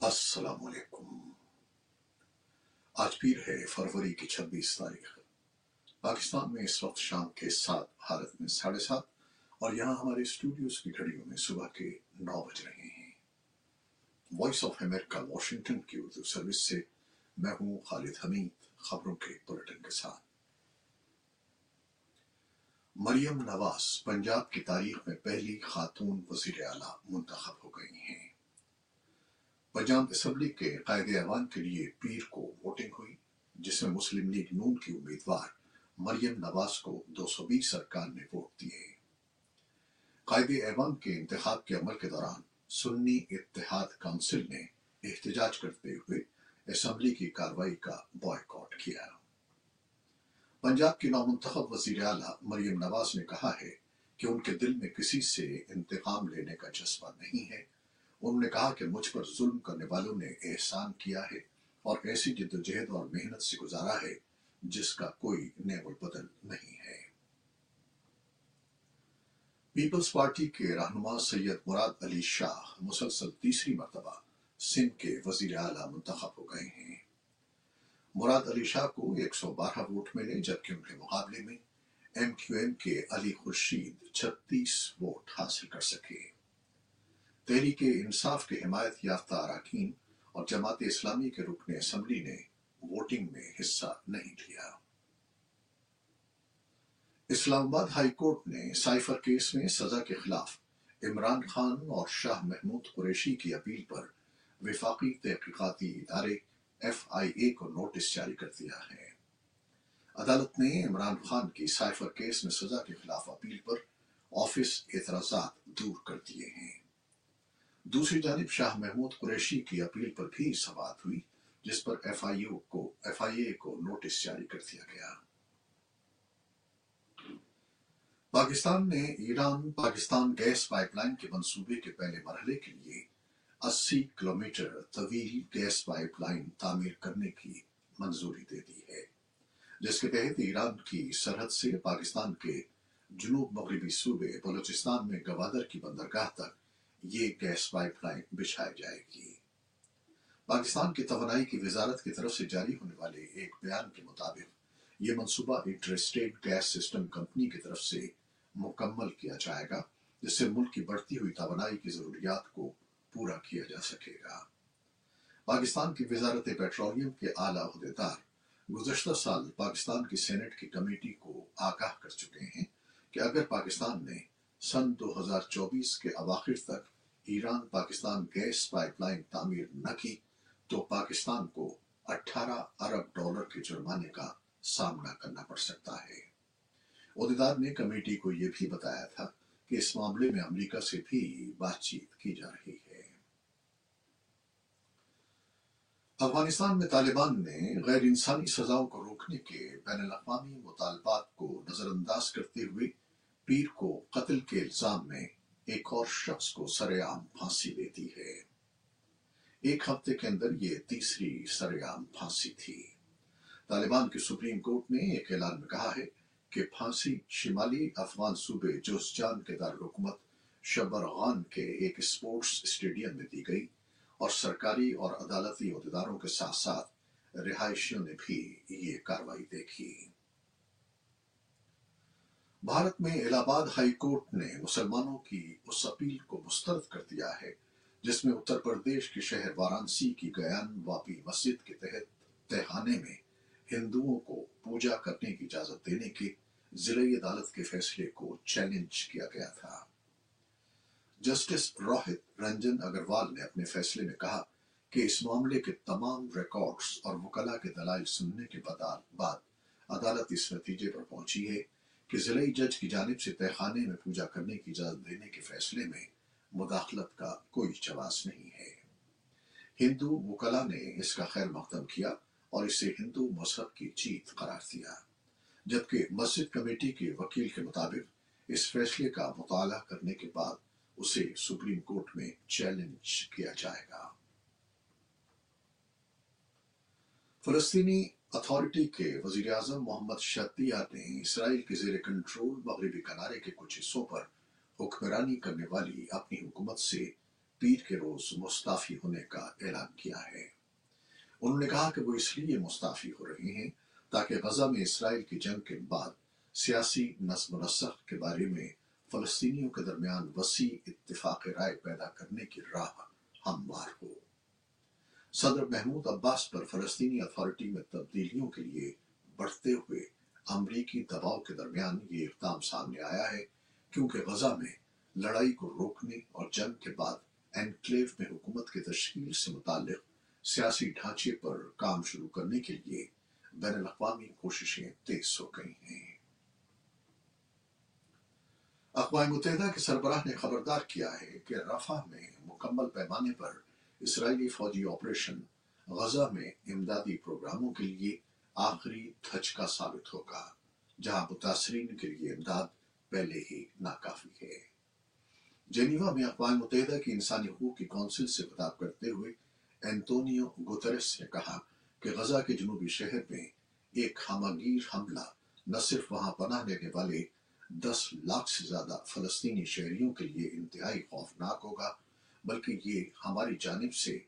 السلام علیکم۔ آج پیر ہے فروری کی چھبیس تاریخ۔ پاکستان میں اس وقت شام کے سات حالت میں ساڑھے سات اور یہاں ہمارے اسٹوڈیوز کی گھڑیوں میں صبح کے نو بج رہے ہیں۔ وائس آف امریکہ واشنگٹن کی اردو سروس سے میں ہوں خالد حمید، خبروں کے بلٹن کے ساتھ۔ مریم نواز، پنجاب کی تاریخ میں پہلی خاتون وزیر اعلیٰ منتخب ہو گئی ہیں۔ پنجاب اسمبلی کے قائد ایوان کے لیے پیر کو ووٹنگ ہوئی، جس میں مسلم لیگ نون کی امیدوار مریم نواز کو دو سو بیس سرکار نے ووٹ دیے۔ قائد ایوان کے انتخاب کے عمل کے دوران سنی اتحاد کونسل نے احتجاج کرتے ہوئے اسمبلی کی کاروائی کا بوائے کیا۔ پنجاب کی نامنتخب وزیر اعلیٰ مریم نواز نے کہا ہے کہ ان کے دل میں کسی سے انتقام لینے کا جذبہ نہیں ہے۔ انہوں نے کہا کہ مجھ پر ظلم کرنے والوں نے احسان کیا ہے اور ایسی جد و جہد اور محنت سے گزارا ہے جس کا کوئی نیول بدل نہیں ہے۔ پیپلز پارٹی کے رہنما سید مراد علی شاہ مسلسل تیسری مرتبہ سندھ کے وزیر اعلیٰ منتخب ہو گئے ہیں۔ مراد علی شاہ کو ایک سو بارہ ووٹ ملے، جبکہ ان کے مقابلے میں ایم کیو ایم کے علی خورشید چھتیس ووٹ حاصل کر سکے۔ تحریک انصاف کے حمایت یافتہ اراکین اور جماعت اسلامی کے رکن اسمبلی نے ووٹنگ میں حصہ نہیں لیا۔ اسلام آباد ہائی کورٹ نے سائفر کیس میں سزا کے خلاف عمران خان اور شاہ محمود قریشی کی اپیل پر وفاقی تحقیقاتی ادارے ایف آئی اے کو نوٹس جاری کر دیا ہے۔ عدالت نے عمران خان کی سائفر کیس میں سزا کے خلاف اپیل پر آفس اعتراضات دور کر دیے ہیں۔ دوسری جانب شاہ محمود قریشی کی اپیل پر بھی سوال ہوئی، جس پر ایف آئی او کو ایف آئی اے کو نوٹس جاری کر دیا گیا۔ پاکستان نے Iran, Pakistan gas pipeline کے منصوبے کے پہلے مرحلے کے لیے اسی کلومیٹر طویل گیس پائپ لائن تعمیر کرنے کی منظوری دے دی ہے، جس کے تحت ایران کی سرحد سے پاکستان کے جنوب مغربی صوبے بلوچستان میں گوادر کی بندرگاہ تک یہ گیس پائپ لائن بچھائی جائے گی۔ پاکستان کی توانائی کی وزارت کی طرف سے جاری ہونے والے ایک بیان کے مطابق، یہ منصوبہ انٹرسٹیٹ گیس سسٹم کمپنی کی طرف سے مکمل کیا جائے گا، جس سے ملک کی بڑھتی ہوئی توانائی کی ضروریات کو پورا کیا جا سکے گا۔ پاکستان کی وزارت پیٹرولیم کے اعلیٰ عہدیدار گزشتہ سال پاکستان کی سینٹ کی کمیٹی کو آگاہ کر چکے ہیں کہ اگر پاکستان نے سن دو ہزار چوبیس کے اواخر تک Iran Pakistan gas pipeline تعمیر نہ کی تو پاکستان کو اٹھارہ ارب ڈالر کے جرمانے کا سامنا کرنا پڑ سکتا ہے۔ عہدیدار نے کمیٹی کو یہ بھی بتایا تھا کہ اس معاملے میں امریکہ سے بھی بات چیت کی جا رہی ہے۔ افغانستان میں طالبان نے غیر انسانی سزاؤں کو روکنے کے بین الاقوامی مطالبات کو نظر انداز کرتے ہوئے پیر کو قتل کے الزام میں ایک اور شخص کو سر عام پھانسی دے دی ہے۔ ایک ہفتے کے اندر یہ تیسری سر عام پھانسی تھی۔ طالبان کی سپریم کورٹ نے ایک اعلان میں کہا ہے کہ پھانسی شمالی افغان صوبے جوسجان کے دارالحکومت شبرغان کے ایک اسپورٹس اسٹیڈیم میں دی گئی اور سرکاری اور عدالتی عہدیداروں کے ساتھ ساتھ رہائشیوں نے بھی یہ کاروائی دیکھی۔ بھارت میں الہ آباد ہائی کورٹ نے مسلمانوں کی اس اپیل کو مسترد کر دیا ہے، جس میں اتر پردیش کے شہر وارانسی کی گیان واپی مسجد کے تحت تہانے میں ہندوؤں کو پوجا کرنے کی اجازت دینے کے ضلعی عدالت کے فیصلے کو چیلنج کیا گیا تھا۔ جسٹس روہت رنجن اگروال نے اپنے فیصلے میں کہا کہ اس معاملے کے تمام ریکارڈز اور وکلا کے دلائل سننے کے بعد عدالت اس نتیجے پر پہنچی ہے کہ ضلعی جج کی جانب سے تہخانے میں پوجا کرنے کی اجازت دینے کے فیصلے میں مداخلت کا کوئی جواز نہیں ہے۔ ہندو وکلا نے اس کا خیر مقدم کیا اور اسے ہندو مذہب کی جیت قرار دیا۔ جبکہ مسجد کمیٹی کے وکیل کے مطابق اس فیصلے کا مطالعہ کرنے کے بعد اسے سپریم کورٹ میں چیلنج کیا جائے گا۔ فلسطینی اتھارٹی کے وزیر اعظم محمد شتیہ نے اسرائیل کے زیر کنٹرول مغربی کنارے کے کچھ حصوں پر حکمرانی کرنے والی اپنی حکومت سے پیر کے روز مستعفی ہونے کا اعلان کیا ہے۔ انہوں نے کہا کہ وہ اس لیے مستعفی ہو رہے ہیں تاکہ غزہ میں اسرائیل کی جنگ کے بعد سیاسی نظم و نسق کے بارے میں فلسطینیوں کے درمیان وسیع اتفاق رائے پیدا کرنے کی راہ ہموار ہو۔ صدر محمود عباس پر فلسطینی اتھارٹی میں تبدیلیوں کے لیے بڑھتے ہوئے امریکی دباؤ کے درمیان یہ اقدام سامنے آیا ہے، کیونکہ غزہ میں لڑائی کو روکنے اور جنگ کے بعد انکلیو میں حکومت کی تشکیل سے متعلق سیاسی ڈھانچے پر کام شروع کرنے کے لیے بین الاقوامی کوششیں تیز ہو گئی ہیں۔ اقوام متحدہ کے سربراہ نے خبردار کیا ہے کہ رفح میں مکمل پیمانے پر اسرائیلی فوجی آپریشن غزہ میں امدادی پروگراموں کے لیے آخری دھچکا ثابت ہوگا، جہاں متاثرین کے لیے امداد پہلے ہی ناکافی ہے۔ جنیوا میں اقوام متحدہ کی انسانی حقوق کی کونسل سے خطاب کرتے ہوئے اینتونیو گوترس نے کہا کہ غزہ کے جنوبی شہر میں ایک ہماگیر حملہ نہ صرف وہاں پناہ لینے والے دس لاکھ سے زیادہ فلسطینی شہریوں کے لیے انتہائی خوفناک ہوگا بلکہ یہ ہماری جانب سے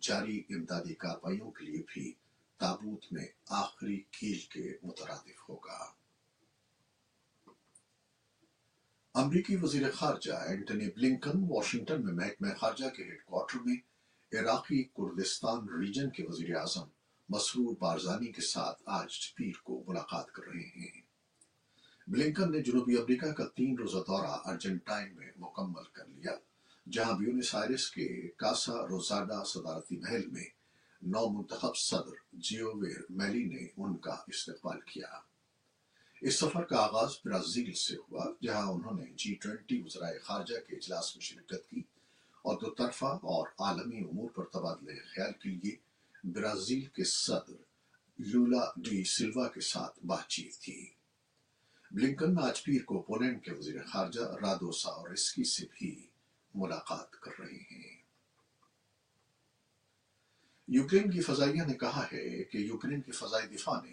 جاری امدادی کاروائیوں کے لیے بھی تابوت میں آخری کیل کے مترادف ہوگا۔ امریکی وزیر خارجہ اینٹنی بلنکن واشنگٹن میں محکمہ خارجہ کے ہیڈ کوارٹر میں عراقی کردستان ریجن کے وزیر اعظم مسرور بارزانی کے ساتھ آج پیر کو ملاقات کر رہے ہیں۔ بلنکن نے جنوبی امریکہ کا تین روزہ دورہ ارجنٹائن میں مکمل کر لیا۔ جہاں بیونس آئرس کے کاسا روزاڈا صدارتی محل میں نو منتخب صدر جیو ویر میلی نے ان کا استقبال کیا۔ اس سفر کا آغاز برازیل سے ہوا، جہاں انہوں نے جی ٹوینٹی وزرائے خارجہ کے اجلاس میں شرکت کی اور دو طرفہ اور عالمی امور پر تبادلہ خیال کے لیے برازیل کے صدر لولا ڈی سلوا کے ساتھ بات چیت کی بلنکن آج پیر کو پولینڈ کے وزیر خارجہ رادو ساورسکی سے بھی ملاقات کر رہے ہیں۔ یوکرین کی فضائیہ نے کہا ہے کہ یوکرین کی فضائی دفاع نے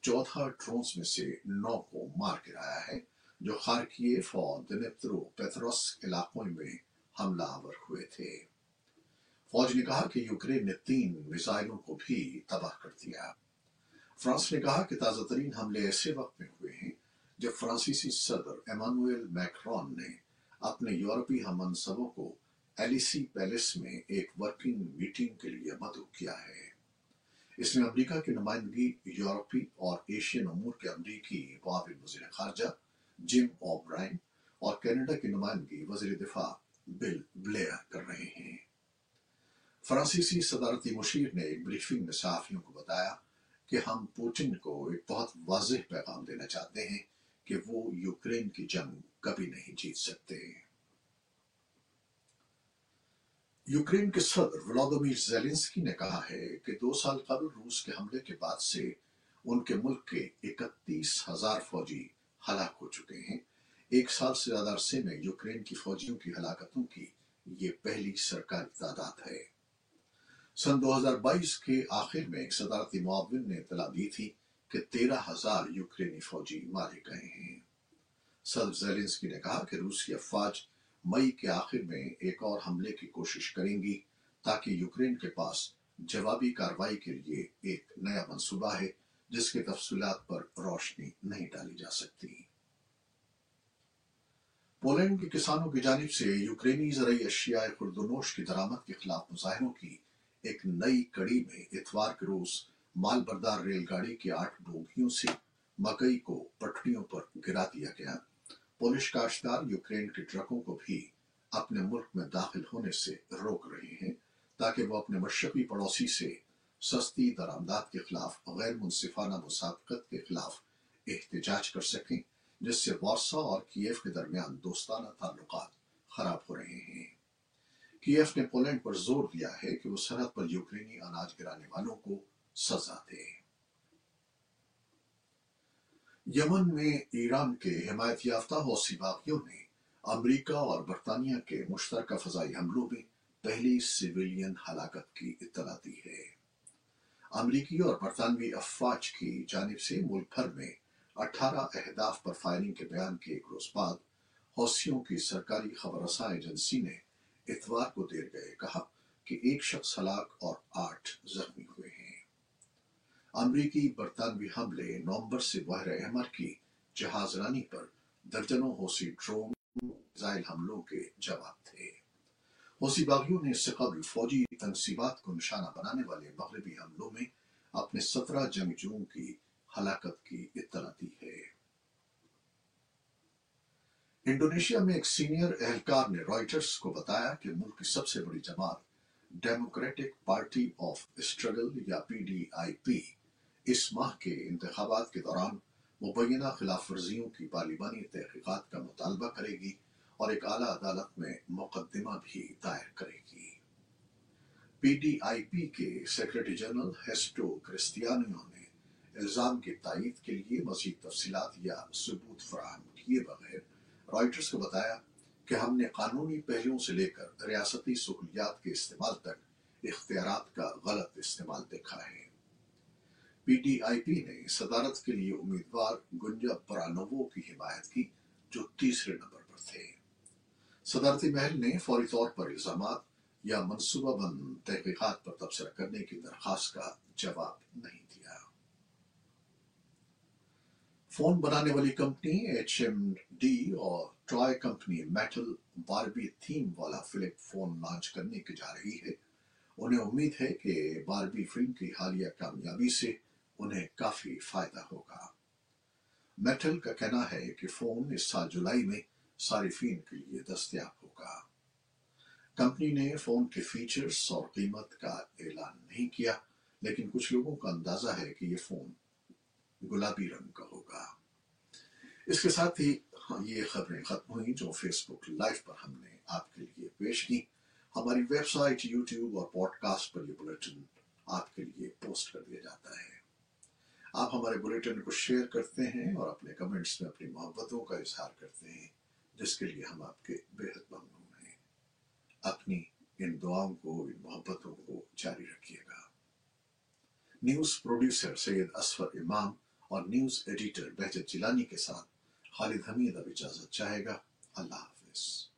چودہ ڈرونز میں سے نو کو مار گرایا ہے، جو خارکیف اور دنپترو پیتروس علاقوں میں حملہ آور ہوئے تھے۔ فوج نے کہا کہ یوکرین نے تین میزائلوں کو بھی تباہ کر دیا۔ فرانس نے کہا کہ تازہ ترین حملے ایسے وقت میں ہوئے ہیں جب فرانسیسی صدر ایمانویل میکرون نے اپنے یورپی ہم منصبوں کو ایلیسی پیلس میں ایک ورکنگ میٹنگ کے لیے مدعو کیا ہے۔ اس میں امریکہ کی نمائندگی یورپی اور ایشین امور کے امریکی معاون وزیر خارجہ جم اوبرائن اور کینیڈا کی نمائندگی وزیر دفاع بل بلیئر کر رہے ہیں۔ فرانسیسی صدارتی مشیر نے ایک بریفنگ میں صحافیوں کو بتایا کہ ہم پوٹن کو ایک بہت واضح پیغام دینا چاہتے ہیں کہ وہ یوکرین کی جنگ کبھی نہیں جیت سکتے۔ یوکرین کے صدر ولادمیر زیلنسکی نے کہا ہے کہ دو سال قبل روس کے حملے کے بعد سے ان کے ملک کے اکتیس ہزار فوجی ہلاک ہو چکے ہیں۔ ایک سال سے زیادہ عرصے میں یوکرین کی فوجیوں کی ہلاکتوں کی یہ پہلی سرکاری تعداد ہے۔ سن دو ہزار بائیس کے آخر میں ایک صدارتی معاون نے اطلاع دی تھی کہ تیرہ ہزار یوکرینی فوجی مارے گئے ہیں۔ صدر زیلنسکی نے کہا کہ روسی افواج مئی کے آخر میں ایک اور حملے کی کوشش کریں گی تاکہ یوکرین کے پاس جوابی کاروائی کے لیے ایک نیا منصوبہ ہے، جس کے تفصیلات پر روشنی نہیں ڈالی جا سکتی۔ پولینڈ کے کسانوں کی جانب سے یوکرینی زرعی اشیاء خردنوش کی درامت کے خلاف مظاہروں کی ایک نئی کڑی میں اتوار کے روز مال بردار ریل گاڑی کی آٹھ بوگیوں سے مکئی کو پٹڑیوں پر گرا دیا گیا۔ پولش کاشتکار یوکرین کے ٹرکوں کو بھی اپنے ملک میں داخل ہونے سے روک رہے ہیں تاکہ وہ اپنے مشرقی پڑوسی سے سستی درآمدات کے خلاف، غیر منصفانہ مسابقت کے خلاف احتجاج کر سکیں، جس سے وارسا اور کیف کے درمیان دوستانہ تعلقات خراب ہو رہے ہیں۔ کیف نے پولینڈ پر زور دیا ہے کہ وہ سرحد پر یوکرینی اناج گرانے والوں کو سزا دے۔ یمن میں ایران کے حمایت یافتہ حوثی باغیوں نے امریکہ اور برطانیہ کے مشترکہ فضائی حملوں میں پہلی سویلین ہلاکت کی اطلاع دی ہے۔ امریکی اور برطانوی افواج کی جانب سے ملک بھر میں اٹھارہ اہداف پر فائرنگ کے بیان کے ایک روز بعد حوثیوں کی سرکاری خبر رساں ایجنسی نے اتوار کو دیر گئے کہا کہ ایک شخص ہلاک اور آٹھ زخمی ہوئے ہیں۔ امریکی برطانوی حملے نومبر سے بحر احمر کی جہاز رانی پر درجنوں حوثی ڈرون میزائل حملوں کے جواب تھے۔ حوثی باغیوں نے اس سے قبل فوجی تنصیبات کو نشانہ بنانے والے مغربی حملوں میں اپنے سترہ جنگجوؤں کی ہلاکت کی اطلاع دی ہے۔ انڈونیشیا میں ایک سینئر اہلکار نے رائٹرز کو بتایا کہ ملک کی سب سے بڑی جماعت ڈیموکریٹک پارٹی آف اسٹرگل یا پی ڈی آئی پی اس ماہ کے انتخابات کے دوران مبینہ خلاف ورزیوں کی پارلیمانی تحقیقات کا مطالبہ کرے گی اور ایک اعلیٰ عدالت میں مقدمہ بھی دائر کرے گی۔ پی ڈی آئی پی کے سیکرٹری جنرل ہیسٹو کرسٹیانو نے الزام کی تائید کے لیے مزید تفصیلات یا ثبوت فراہم کیے بغیر رائٹرز کو بتایا کہ ہم نے قانونی پہلوؤں سے لے کر ریاستی سہولیات کے استعمال تک اختیارات کا غلط استعمال دیکھا ہے۔ پی ڈی آئی پی نے صدارت کے لیے امیدوار گنجا پرانوو کی حمایت کی جو تیسرے نمبر پر تھے۔ صدارتی محل نے فوری طور پر الزامات یا منصوبہ بند تحقیقات پر تبصرہ کرنے کی درخواست کا جواب نہیں دیا۔ فون بنانے والی کمپنی ایچ ایم ڈی اور toy company Mattel Barbie theme والا فلپ فون لانچ کرنے کی جا رہی ہے۔ انہیں امید ہے کہ باربی فلم کی حالیہ کامیابی سے انہیں کافی فائدہ ہوگا۔ میٹل کا کہنا ہے کہ فون اس سال جولائی میں صارفین کے لیے دستیاب ہوگا۔ کمپنی نے فون کے فیچرز اور قیمت کا اعلان نہیں کیا، لیکن کچھ لوگوں کا اندازہ ہے کہ یہ فون گلابی رنگ کا ہوگا۔ اس کے ساتھ ہی ہاں، یہ خبریں ختم ہوئیں جو فیس بک لائیو پر ہم نے آپ کے لیے پیش کی۔ ہماری ویب سائٹ، یوٹیوب اور پوڈ کاسٹ پر یہ بلیٹن آپ کے لیے پوسٹ کر دیا جاتا ہے۔ آپ ہمارے بلیٹن کو شیئر کرتے ہیں اور اپنے کمنٹس میں اپنی محبتوں کا اظہار کرتے ہیں، جس کے لیے ہم آپ کے بے حد ممنون ہیں۔ اپنی ان دعاؤں کو، ان محبتوں کو جاری رکھیے گا۔ نیوز پروڈیوسر سید اسفر امام اور نیوز ایڈیٹر بہجت جیلانی کے ساتھ خالد حمید اب اجازت چاہے گا۔ اللہ حافظ۔